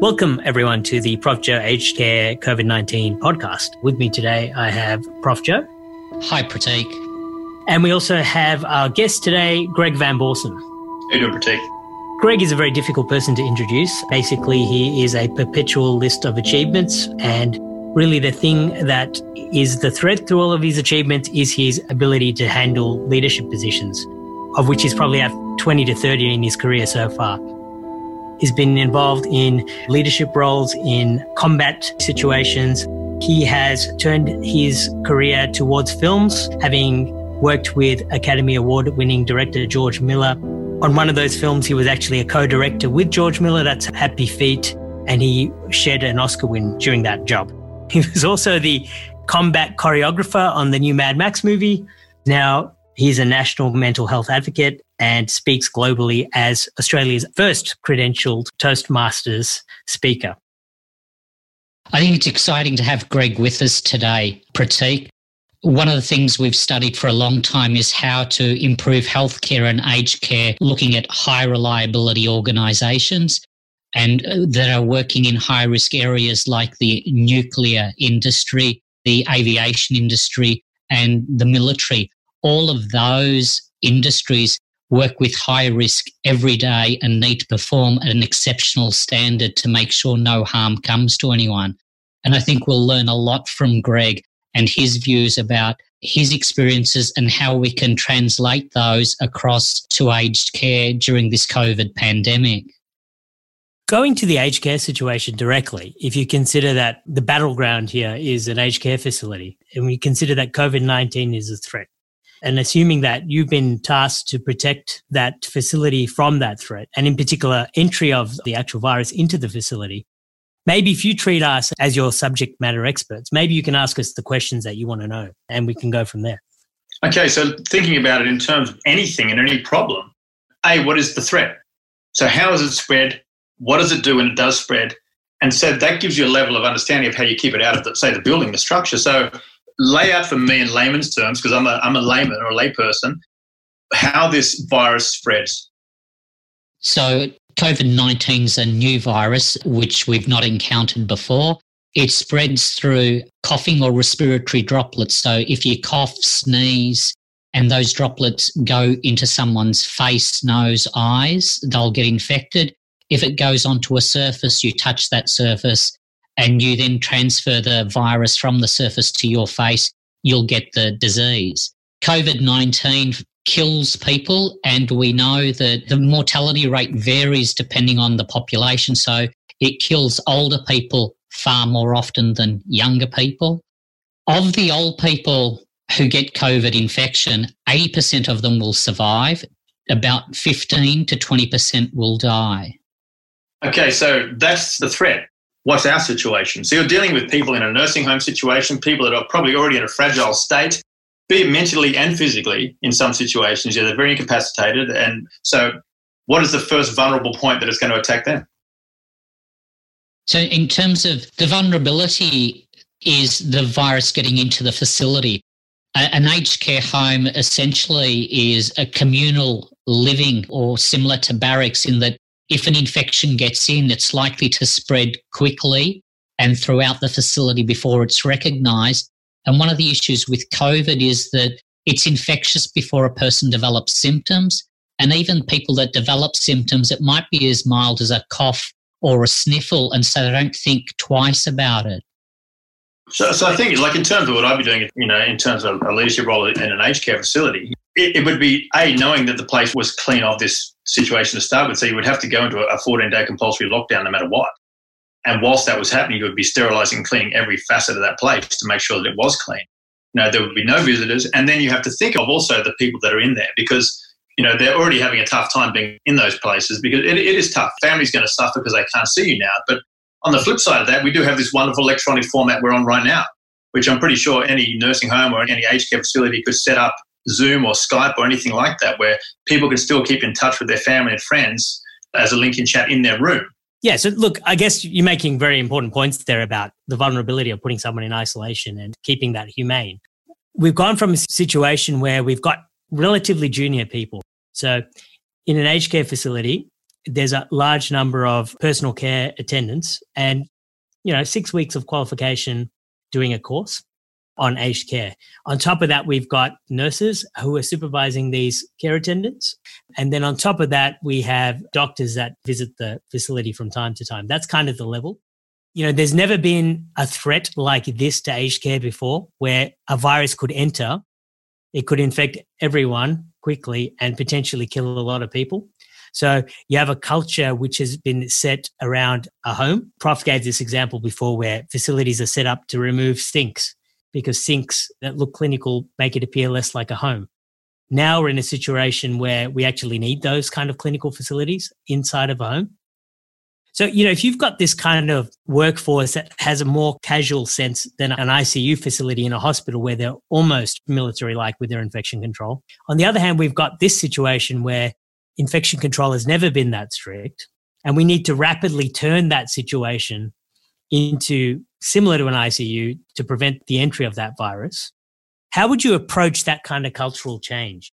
Welcome, everyone, to the Prof. Joe Aged Care COVID 19 podcast. With me today, I have Prof. Joe. Hi, Pratik. And we also have our guest today, Greg Van Borssum. How you doing, Pratik? Greg is a very difficult person to introduce. Basically, he is a perpetual list of achievements. And really, the thing that is the thread through all of his achievements is his ability to handle leadership positions, of which he's probably had 20 to 30 in his career so far. He's been involved in leadership roles in combat situations. He has turned his career towards films, having worked with Academy Award winning director George Miller. On one of those films, he was actually a co-director with George Miller. That's Happy Feet. And he shared an Oscar win during that job. He was also the combat choreographer on the new Mad Max movie. Now he's a national mental health advocate and speaks globally as Australia's first credentialed Toastmasters speaker. I think it's exciting to have Greg with us today, Pratik. One of the things we've studied for a long time is how to improve healthcare and aged care, looking at high reliability organisations and uh, that are working in high risk areas like the nuclear industry, the aviation industry, and the military. All of those industries work with high risk every day and need to perform at an exceptional standard to make sure no harm comes to anyone. And I think we'll learn a lot from Greg and his views about his experiences and how we can translate those across to aged care during this COVID pandemic. Going to the aged care situation directly, if you consider that the battleground here is an aged care facility, and we consider that COVID 19 is a threat, and assuming that you've been tasked to protect that facility from that threat, and in particular, entry of the actual virus into the facility, maybe if you treat us as your subject matter experts, maybe you can ask us the questions that you want to know and we can go from there. Okay, so thinking about it in terms of anything and any problem, A, what is the threat? So, how is it spread? What does it do when it does spread? And so that gives you a level of understanding of how you keep it out of, the, say, the building, the structure. So, lay out for me in layman's terms, because I'm a, I'm a layman or a layperson, how this virus spreads. So, COVID 19 is a new virus which we've not encountered before. It spreads through coughing or respiratory droplets. So, if you cough, sneeze, and those droplets go into someone's face, nose, eyes, they'll get infected. If it goes onto a surface, you touch that surface, and you then transfer the virus from the surface to your face, you'll get the disease. COVID 19 kills people, and we know that the mortality rate varies depending on the population. So it kills older people far more often than younger people. Of the old people who get COVID infection, 80% of them will survive, about 15 to 20% will die. Okay, so that's the threat what's our situation? So you're dealing with people in a nursing home situation, people that are probably already in a fragile state, be it mentally and physically in some situations. Yeah, they're very incapacitated. And so what is the first vulnerable point that is going to attack them? So in terms of the vulnerability is the virus getting into the facility. An aged care home essentially is a communal living or similar to barracks in that if an infection gets in, it's likely to spread quickly and throughout the facility before it's recognized. And one of the issues with COVID is that it's infectious before a person develops symptoms. And even people that develop symptoms, it might be as mild as a cough or a sniffle. And so they don't think twice about it. So, so I think, like in terms of what I'd be doing, you know, in terms of a leadership role in an aged care facility, it, it would be a knowing that the place was clean of this situation to start with. So you would have to go into a 14 day compulsory lockdown no matter what. And whilst that was happening, you would be sterilizing and cleaning every facet of that place to make sure that it was clean. You know, there would be no visitors. And then you have to think of also the people that are in there because, you know, they're already having a tough time being in those places because it, it is tough. Family's going to suffer because they can't see you now. But on the flip side of that, we do have this wonderful electronic format we're on right now, which I'm pretty sure any nursing home or any aged care facility could set up Zoom or Skype or anything like that, where people can still keep in touch with their family and friends as a link in chat in their room. Yeah. So, look, I guess you're making very important points there about the vulnerability of putting someone in isolation and keeping that humane. We've gone from a situation where we've got relatively junior people. So, in an aged care facility, there's a large number of personal care attendants and, you know, six weeks of qualification doing a course on aged care. On top of that, we've got nurses who are supervising these care attendants. And then on top of that, we have doctors that visit the facility from time to time. That's kind of the level. You know, there's never been a threat like this to aged care before where a virus could enter. It could infect everyone quickly and potentially kill a lot of people. So you have a culture which has been set around a home. Prof gave this example before where facilities are set up to remove stinks because sinks that look clinical make it appear less like a home. Now we're in a situation where we actually need those kind of clinical facilities inside of a home. So, you know, if you've got this kind of workforce that has a more casual sense than an ICU facility in a hospital where they're almost military like with their infection control. On the other hand, we've got this situation where infection control has never been that strict. And we need to rapidly turn that situation into similar to an ICU to prevent the entry of that virus. How would you approach that kind of cultural change?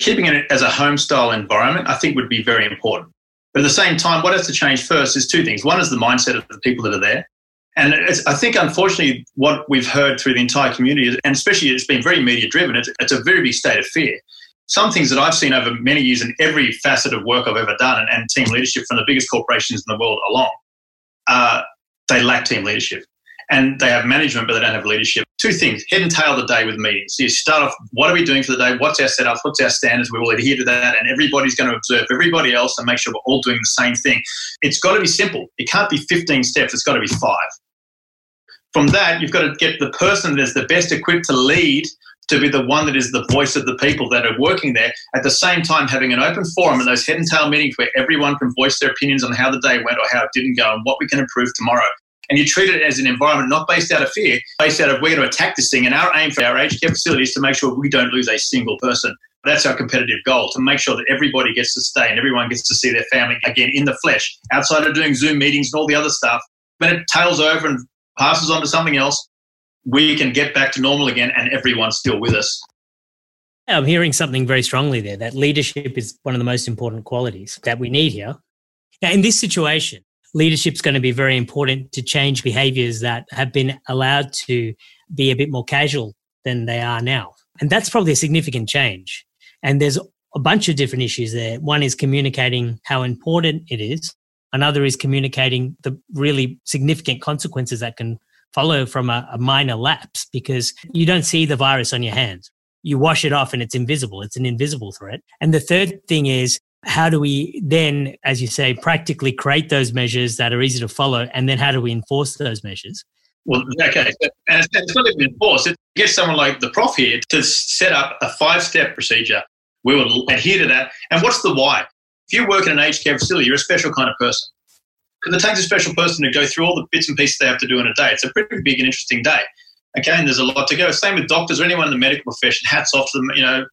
Keeping it as a home style environment, I think, would be very important. But at the same time, what has to change first is two things. One is the mindset of the people that are there. And I think, unfortunately, what we've heard through the entire community, and especially it's been very media driven, it's, it's, a very big state of fear. Some things that I've seen over many years in every facet of work I've ever done and, and team leadership from the biggest corporations in the world along, uh, they lack team leadership. And they have management, but they don't have leadership. Two things head and tail the day with meetings. So you start off, what are we doing for the day? What's our setup? What's our standards? We will adhere to that. And everybody's going to observe everybody else and make sure we're all doing the same thing. It's got to be simple. It can't be 15 steps, it's got to be five. From that, you've got to get the person that is the best equipped to lead to be the one that is the voice of the people that are working there. At the same time, having an open forum and those head and tail meetings where everyone can voice their opinions on how the day went or how it didn't go and what we can improve tomorrow and you treat it as an environment not based out of fear, based out of we're going to attack this thing. And our aim for our aged care facility is to make sure we don't lose a single person. That's our competitive goal to make sure that everybody gets to stay and everyone gets to see their family again in the flesh, outside of doing Zoom meetings and all the other stuff. When it tails over and passes on to something else, we can get back to normal again and everyone's still with us. I'm hearing something very strongly there that leadership is one of the most important qualities that we need here. Now, in this situation, leadership is going to be very important to change behaviors that have been allowed to be a bit more casual than they are now. And that's probably a significant change. And there's a bunch of different issues there. One is communicating how important it is. Another is communicating the really significant consequences that can follow from a, a minor lapse because you don't see the virus on your hands. You wash it off and it's invisible. It's an invisible threat. And the third thing is how do we then, as you say, practically create those measures that are easy to follow? And then how do we enforce those measures? Well, okay. And it's, not even enforced. It gets someone like the prof here to set up a five step procedure. We will adhere to that. And what's the why? If you work in an aged care facility, you're a special kind of person. Because it takes a special person to go through all the bits and pieces they have to do in a day. It's a pretty big and interesting day. Okay, and there's a lot to go. Same with doctors or anyone in the medical profession. Hats off to them. You know,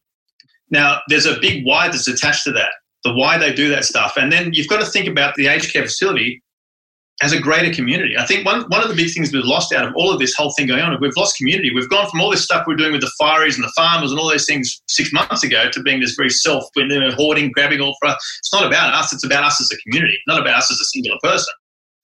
now there's a big why that's attached to that the why they do that stuff. And then you've got to think about the aged care facility as a greater community. I think one, one of the big things we've lost out of all of this whole thing going on, is we've lost community. We've gone from all this stuff we're doing with the fireys and the farmers and all those things six months ago to being this very self hoarding, grabbing all for us. It's not about us, it's about us as a community, not about us as a singular person.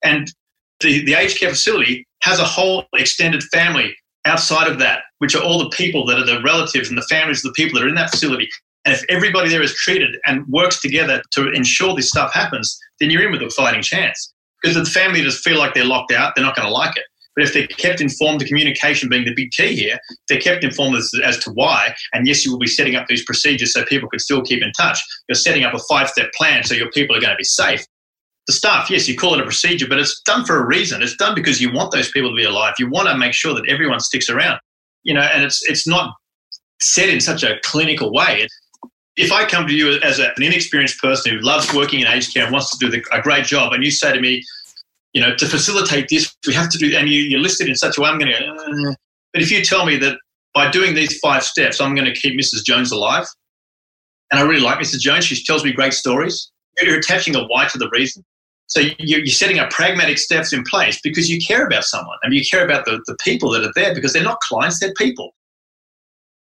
And the, the aged care facility has a whole extended family outside of that, which are all the people that are the relatives and the families of the people that are in that facility. And if everybody there is treated and works together to ensure this stuff happens, then you're in with a fighting chance. Because if the family just feel like they're locked out, they're not going to like it. But if they're kept informed, the communication being the big key here, they're kept informed as, as to why, and yes, you will be setting up these procedures so people can still keep in touch. You're setting up a five step plan so your people are going to be safe. The staff, yes, you call it a procedure, but it's done for a reason. It's done because you want those people to be alive. You want to make sure that everyone sticks around. You know, and it's it's not said in such a clinical way if I come to you as a, an inexperienced person who loves working in aged care and wants to do the, a great job, and you say to me, you know, to facilitate this, we have to do, and you, you list it in such a way, I'm going to uh. but if you tell me that by doing these five steps, I'm going to keep Mrs. Jones alive, and I really like Mrs. Jones, she tells me great stories, you're attaching a why to the reason. So you're setting up pragmatic steps in place because you care about someone and you care about the, the people that are there because they're not clients, they're people.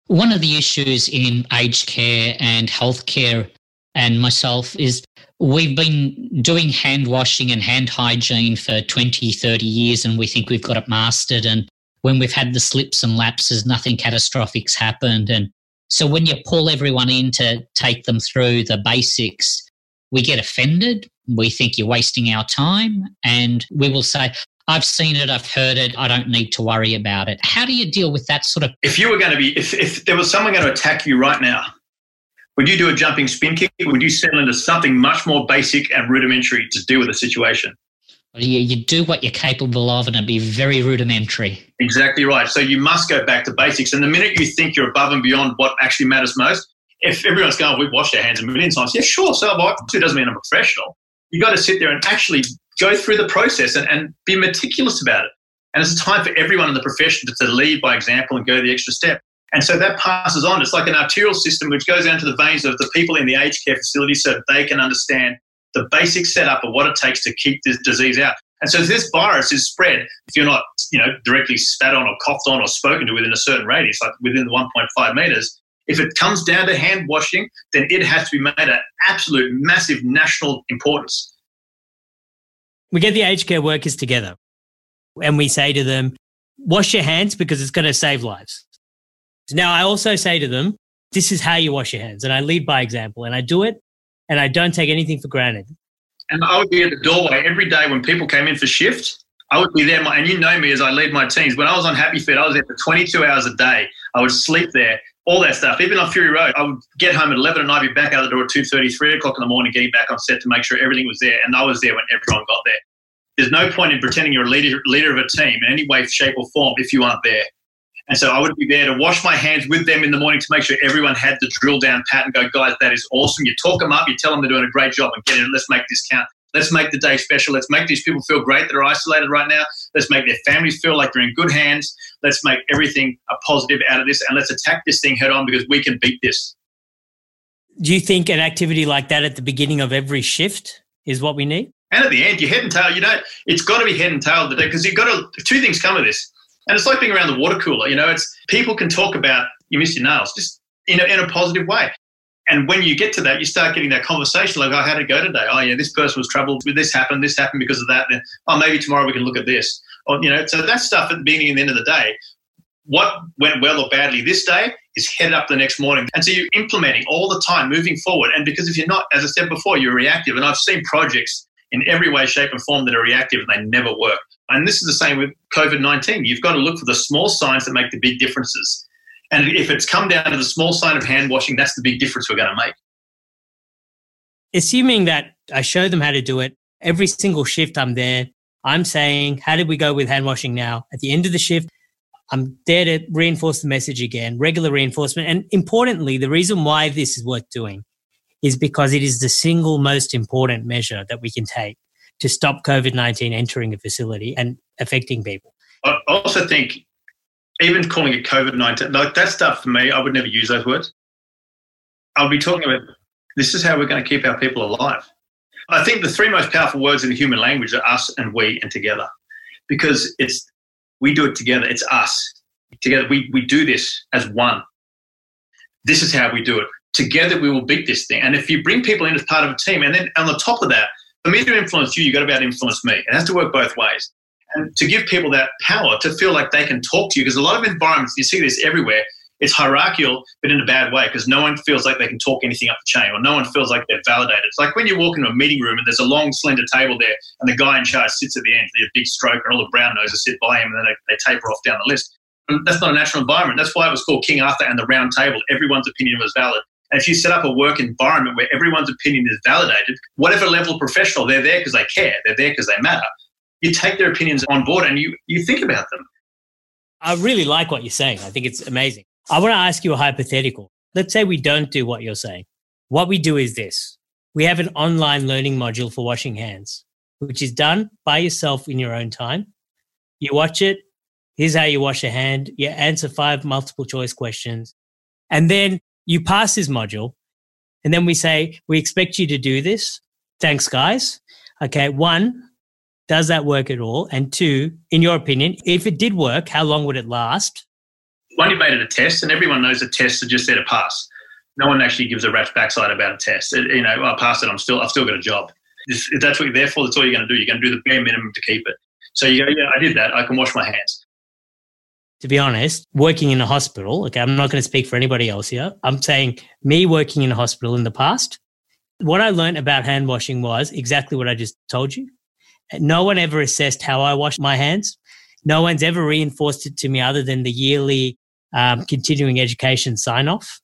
One of the issues in aged care and healthcare and myself is we've been doing hand washing and hand hygiene for 20, 30 years, and we think we've got it mastered. And when we've had the slips and lapses, nothing catastrophic's happened. And so when you pull everyone in to take them through the basics, we get offended. We think you're wasting our time. And we will say, I've seen it, I've heard it, I don't need to worry about it. How do you deal with that sort of? If you were going to be, if, if there was someone going to attack you right now, would you do a jumping spin kick? Would you settle into something much more basic and rudimentary to deal with the situation? You, you do what you're capable of and it'd be very rudimentary. Exactly right. So you must go back to basics. And the minute you think you're above and beyond what actually matters most, if everyone's going, we've washed our hands a million times, yeah, sure, so I. It doesn't mean I'm a professional. You've got to sit there and actually go through the process and, and be meticulous about it. And it's time for everyone in the profession to, to lead by example and go the extra step. And so that passes on. It's like an arterial system which goes down to the veins of the people in the aged care facility so they can understand the basic setup of what it takes to keep this disease out. And so this virus is spread if you're not, you know, directly spat on or coughed on or spoken to within a certain radius, like within the 1.5 meters. If it comes down to hand washing, then it has to be made an absolute massive national importance. We get the aged care workers together and we say to them, wash your hands because it's going to save lives. Now, I also say to them, this is how you wash your hands. And I lead by example and I do it and I don't take anything for granted. And I would be at the doorway every day when people came in for shift. I would be there, and you know me as I lead my teams. When I was on Happy Feet, I was there for 22 hours a day. I would sleep there, all that stuff. Even on Fury Road, I would get home at 11 and I'd be back out the door at 2.30, 3 o'clock in the morning, getting back on set to make sure everything was there. And I was there when everyone got there. There's no point in pretending you're a leader, leader of a team in any way, shape, or form if you aren't there. And so I would be there to wash my hands with them in the morning to make sure everyone had the drill down pat and go, guys, that is awesome. You talk them up, you tell them they're doing a great job and get in. Let's make this count. Let's make the day special. Let's make these people feel great that are isolated right now. Let's make their families feel like they're in good hands. Let's make everything a positive out of this and let's attack this thing head on because we can beat this. Do you think an activity like that at the beginning of every shift is what we need? And at the end, your head and tail, you know, it's got to be head and tail today because you've got to, two things come of this. And it's like being around the water cooler, you know, it's people can talk about you miss your nails just in a, in a positive way. And when you get to that, you start getting that conversation like, oh, how did it go today? Oh, yeah, this person was troubled with this happened, this happened because of that. Then, oh, maybe tomorrow we can look at this. Or, you know, so that stuff at the beginning and the end of the day, what went well or badly this day is headed up the next morning. And so you're implementing all the time, moving forward. And because if you're not, as I said before, you're reactive. And I've seen projects in every way, shape, and form that are reactive and they never work. And this is the same with COVID 19. You've got to look for the small signs that make the big differences. And if it's come down to the small sign of hand washing, that's the big difference we're going to make. Assuming that I show them how to do it, every single shift I'm there, I'm saying, how did we go with hand washing now? At the end of the shift, I'm there to reinforce the message again, regular reinforcement. And importantly, the reason why this is worth doing is because it is the single most important measure that we can take to stop COVID 19 entering a facility and affecting people. I also think even calling it COVID 19, like that stuff for me, I would never use those words. I'll be talking about this is how we're going to keep our people alive. I think the three most powerful words in the human language are us and we and together because it's we do it together. It's us together. We, we do this as one. This is how we do it. Together we will beat this thing. And if you bring people in as part of a team, and then on the top of that, for me to influence you, you've got to be able to influence me. It has to work both ways. And to give people that power to feel like they can talk to you, because a lot of environments, you see this everywhere, it's hierarchical, but in a bad way, because no one feels like they can talk anything up the chain or no one feels like they're validated. It's like when you walk into a meeting room and there's a long, slender table there and the guy in charge sits at the end, the big stroke, and all the brown noses sit by him and then they, they taper off down the list. And that's not a natural environment. That's why it was called King Arthur and the Round Table. Everyone's opinion was valid. And if you set up a work environment where everyone's opinion is validated, whatever level of professional, they're there because they care, they're there because they matter. You take their opinions on board and you, you think about them. I really like what you're saying. I think it's amazing. I want to ask you a hypothetical. Let's say we don't do what you're saying. What we do is this we have an online learning module for washing hands, which is done by yourself in your own time. You watch it. Here's how you wash a hand. You answer five multiple choice questions. And then you pass this module and then we say, we expect you to do this. Thanks, guys. Okay. One, does that work at all? And two, in your opinion, if it did work, how long would it last? One, you made it a test, and everyone knows that tests are just there to pass. No one actually gives a rat's backside about a test. It, you know, I passed it. I'm still, I've still got a job. That's what you're there for, that's all you're going to do. You're going to do the bare minimum to keep it. So you go, yeah, I did that. I can wash my hands. To be honest, working in a hospital, okay, I'm not going to speak for anybody else here. I'm saying me working in a hospital in the past, what I learned about hand washing was exactly what I just told you. No one ever assessed how I wash my hands. No one's ever reinforced it to me other than the yearly um, continuing education sign off.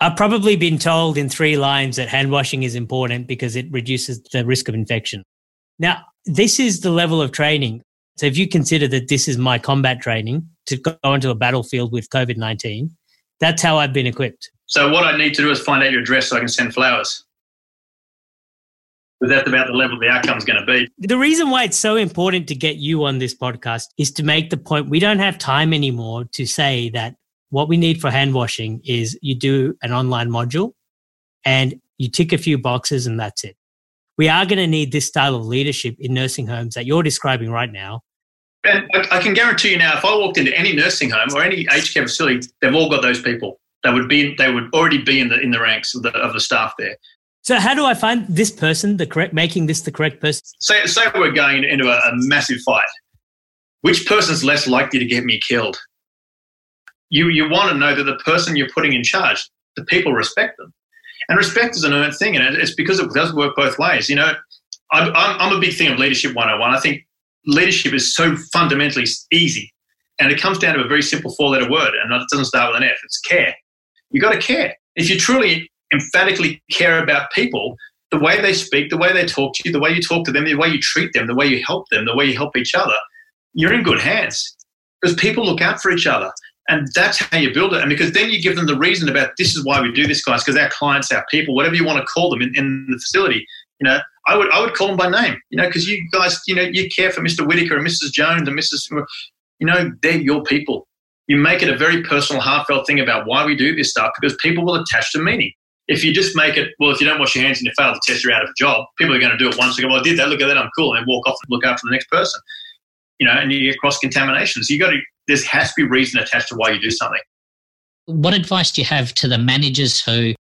I've probably been told in three lines that hand washing is important because it reduces the risk of infection. Now, this is the level of training. So if you consider that this is my combat training to go onto a battlefield with COVID 19, that's how I've been equipped. So what I need to do is find out your address so I can send flowers. But that's about the level the outcome is going to be. The reason why it's so important to get you on this podcast is to make the point we don't have time anymore to say that what we need for hand washing is you do an online module and you tick a few boxes and that's it. We are going to need this style of leadership in nursing homes that you're describing right now. And I can guarantee you now, if I walked into any nursing home or any aged care facility, they've all got those people. They would be, they would already be in the in the ranks of the of the staff there. So how do I find this person, the correct, making this the correct person? Say, say we're going into a, a massive fight. Which person's less likely to get me killed? You, you want to know that the person you're putting in charge, the people respect them. And respect is an earned thing, and it's because it does work both ways. You know, I'm, I'm a big thing of Leadership 101. I think leadership is so fundamentally easy, and it comes down to a very simple four letter word, and it doesn't start with an F, it's care. You've got to care. If you truly emphatically care about people, the way they speak, the way they talk to you, the way you talk to them, the way you treat them, the way you help them, the way you help each other, you're in good hands because people look out for each other. And that's how you build it. And because then you give them the reason about this is why we do this, guys, because our clients, our people, whatever you want to call them in, in the facility, you know, I would I would call them by name, you know, because you guys, you know, you care for Mr. Whitaker and Mrs. Jones and Mrs. You know, they're your people. You make it a very personal, heartfelt thing about why we do this stuff because people will attach to meaning. If you just make it, well, if you don't wash your hands and you fail the test, you're out of a job. People are going to do it once. They go, well, I did that. Look at that. I'm cool. And walk off and look after the next person. You know, and you get cross contamination. So you got to. There has to be reason attached to why you do something. What advice do you have to the managers who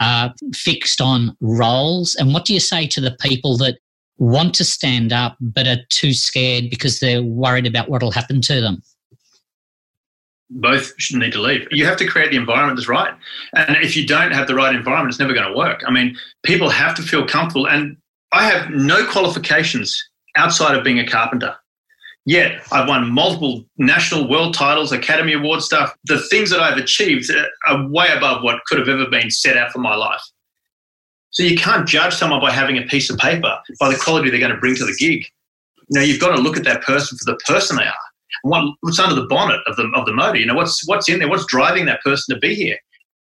are fixed on roles? And what do you say to the people that want to stand up but are too scared because they're worried about what will happen to them? Both need to leave. You have to create the environment that's right. And if you don't have the right environment, it's never going to work. I mean, people have to feel comfortable. And I have no qualifications outside of being a carpenter. Yet I've won multiple national world titles, Academy Award stuff. The things that I've achieved are way above what could have ever been set out for my life. So you can't judge someone by having a piece of paper by the quality they're going to bring to the gig. You know, you've got to look at that person for the person they are what, what's under the bonnet of the of the motor. You know, what's what's in there? What's driving that person to be here?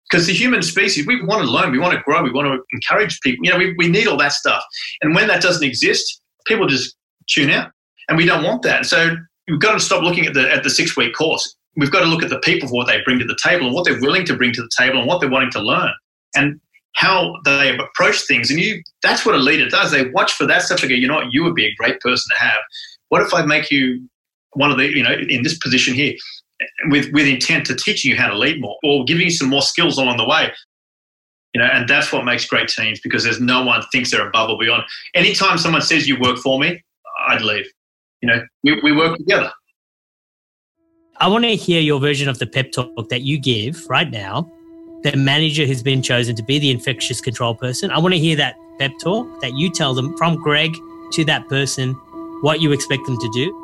Because the human species, we want to learn, we want to grow, we want to encourage people. You know, we, we need all that stuff. And when that doesn't exist, people just tune out, and we don't want that. So we've got to stop looking at the at the six week course. We've got to look at the people for what they bring to the table and what they're willing to bring to the table and what they're wanting to learn and how they approach things. And you, that's what a leader does. They watch for that stuff and go, you know what, you would be a great person to have. What if I make you one of the, you know, in this position here, with with intent to teaching you how to lead more or giving you some more skills along the way. You know, and that's what makes great teams because there's no one thinks they're above or beyond. Anytime someone says you work for me, I'd leave. You know, we, we work together. I want to hear your version of the pep talk that you give right now. The manager who's been chosen to be the infectious control person. I want to hear that pep talk that you tell them from Greg to that person what you expect them to do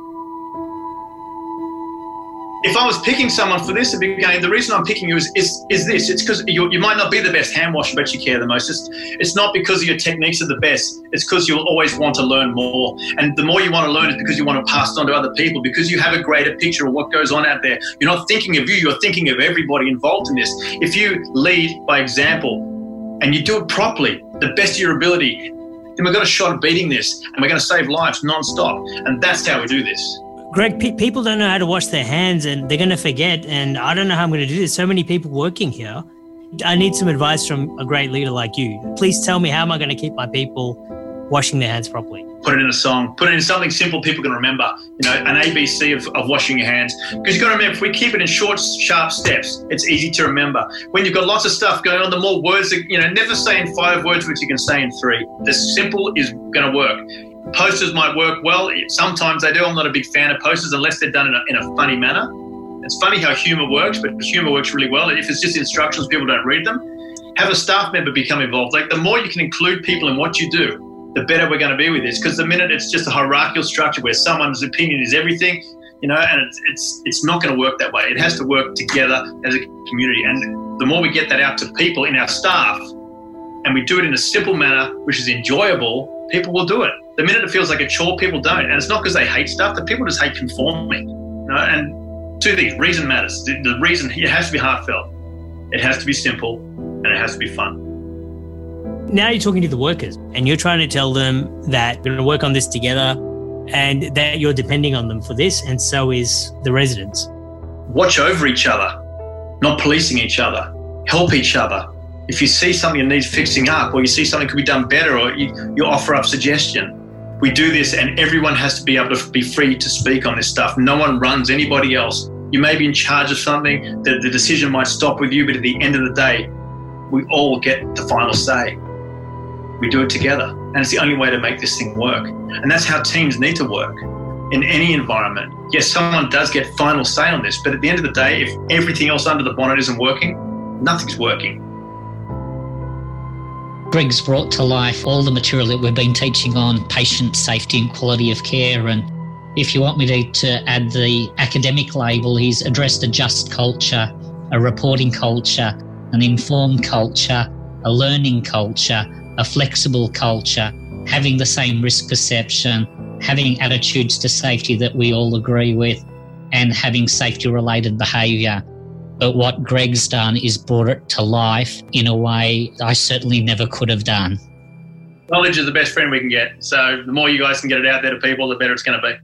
if I was picking someone for this the the reason I'm picking you is, is, is this. It's because you, you might not be the best hand washer, but you care the most. It's, it's not because your techniques are the best. It's because you'll always want to learn more. And the more you want to learn is because you want to pass it on to other people, because you have a greater picture of what goes on out there. You're not thinking of you, you're thinking of everybody involved in this. If you lead by example and you do it properly, the best of your ability, then we've got a shot at beating this and we're going to save lives non-stop. And that's how we do this. Greg, pe- people don't know how to wash their hands and they're going to forget. And I don't know how I'm going to do this. So many people working here. I need some advice from a great leader like you. Please tell me how am I going to keep my people washing their hands properly? Put it in a song, put it in something simple people can remember, you know, an ABC of, of washing your hands. Because you've got to remember, if we keep it in short, sharp steps, it's easy to remember. When you've got lots of stuff going on, the more words, that, you know, never say in five words what you can say in three. The simple is going to work. Posters might work well. Sometimes they do. I'm not a big fan of posters unless they're done in a, in a funny manner. It's funny how humor works, but humor works really well. If it's just instructions, people don't read them. Have a staff member become involved. Like the more you can include people in what you do, the better we're going to be with this. Because the minute it's just a hierarchical structure where someone's opinion is everything, you know, and it's it's it's not going to work that way. It has to work together as a community. And the more we get that out to people in our staff, and we do it in a simple manner, which is enjoyable, people will do it. The minute it feels like a chore, people don't. And it's not because they hate stuff, the people just hate conforming. You know, and two things, reason matters. The, the reason, it has to be heartfelt. It has to be simple and it has to be fun. Now you're talking to the workers and you're trying to tell them that we're going to work on this together and that you're depending on them for this, and so is the residents. Watch over each other, not policing each other. Help each other. If you see something that needs fixing up, or you see something could be done better, or you, you offer up suggestion, we do this, and everyone has to be able to be free to speak on this stuff. No one runs anybody else. You may be in charge of something, that the decision might stop with you, but at the end of the day, we all get the final say. We do it together. And it's the only way to make this thing work. And that's how teams need to work in any environment. Yes, someone does get final say on this, but at the end of the day, if everything else under the bonnet isn't working, nothing's working. Greg's brought to life all the material that we've been teaching on patient safety and quality of care and if you want me to, to add the academic label, he's addressed a just culture, a reporting culture, an informed culture, a learning culture, a flexible culture, having the same risk perception, having attitudes to safety that we all agree with, and having safety related behaviour. But what Greg's done is brought it to life in a way I certainly never could have done. Knowledge is the best friend we can get. So the more you guys can get it out there to people, the better it's going to be.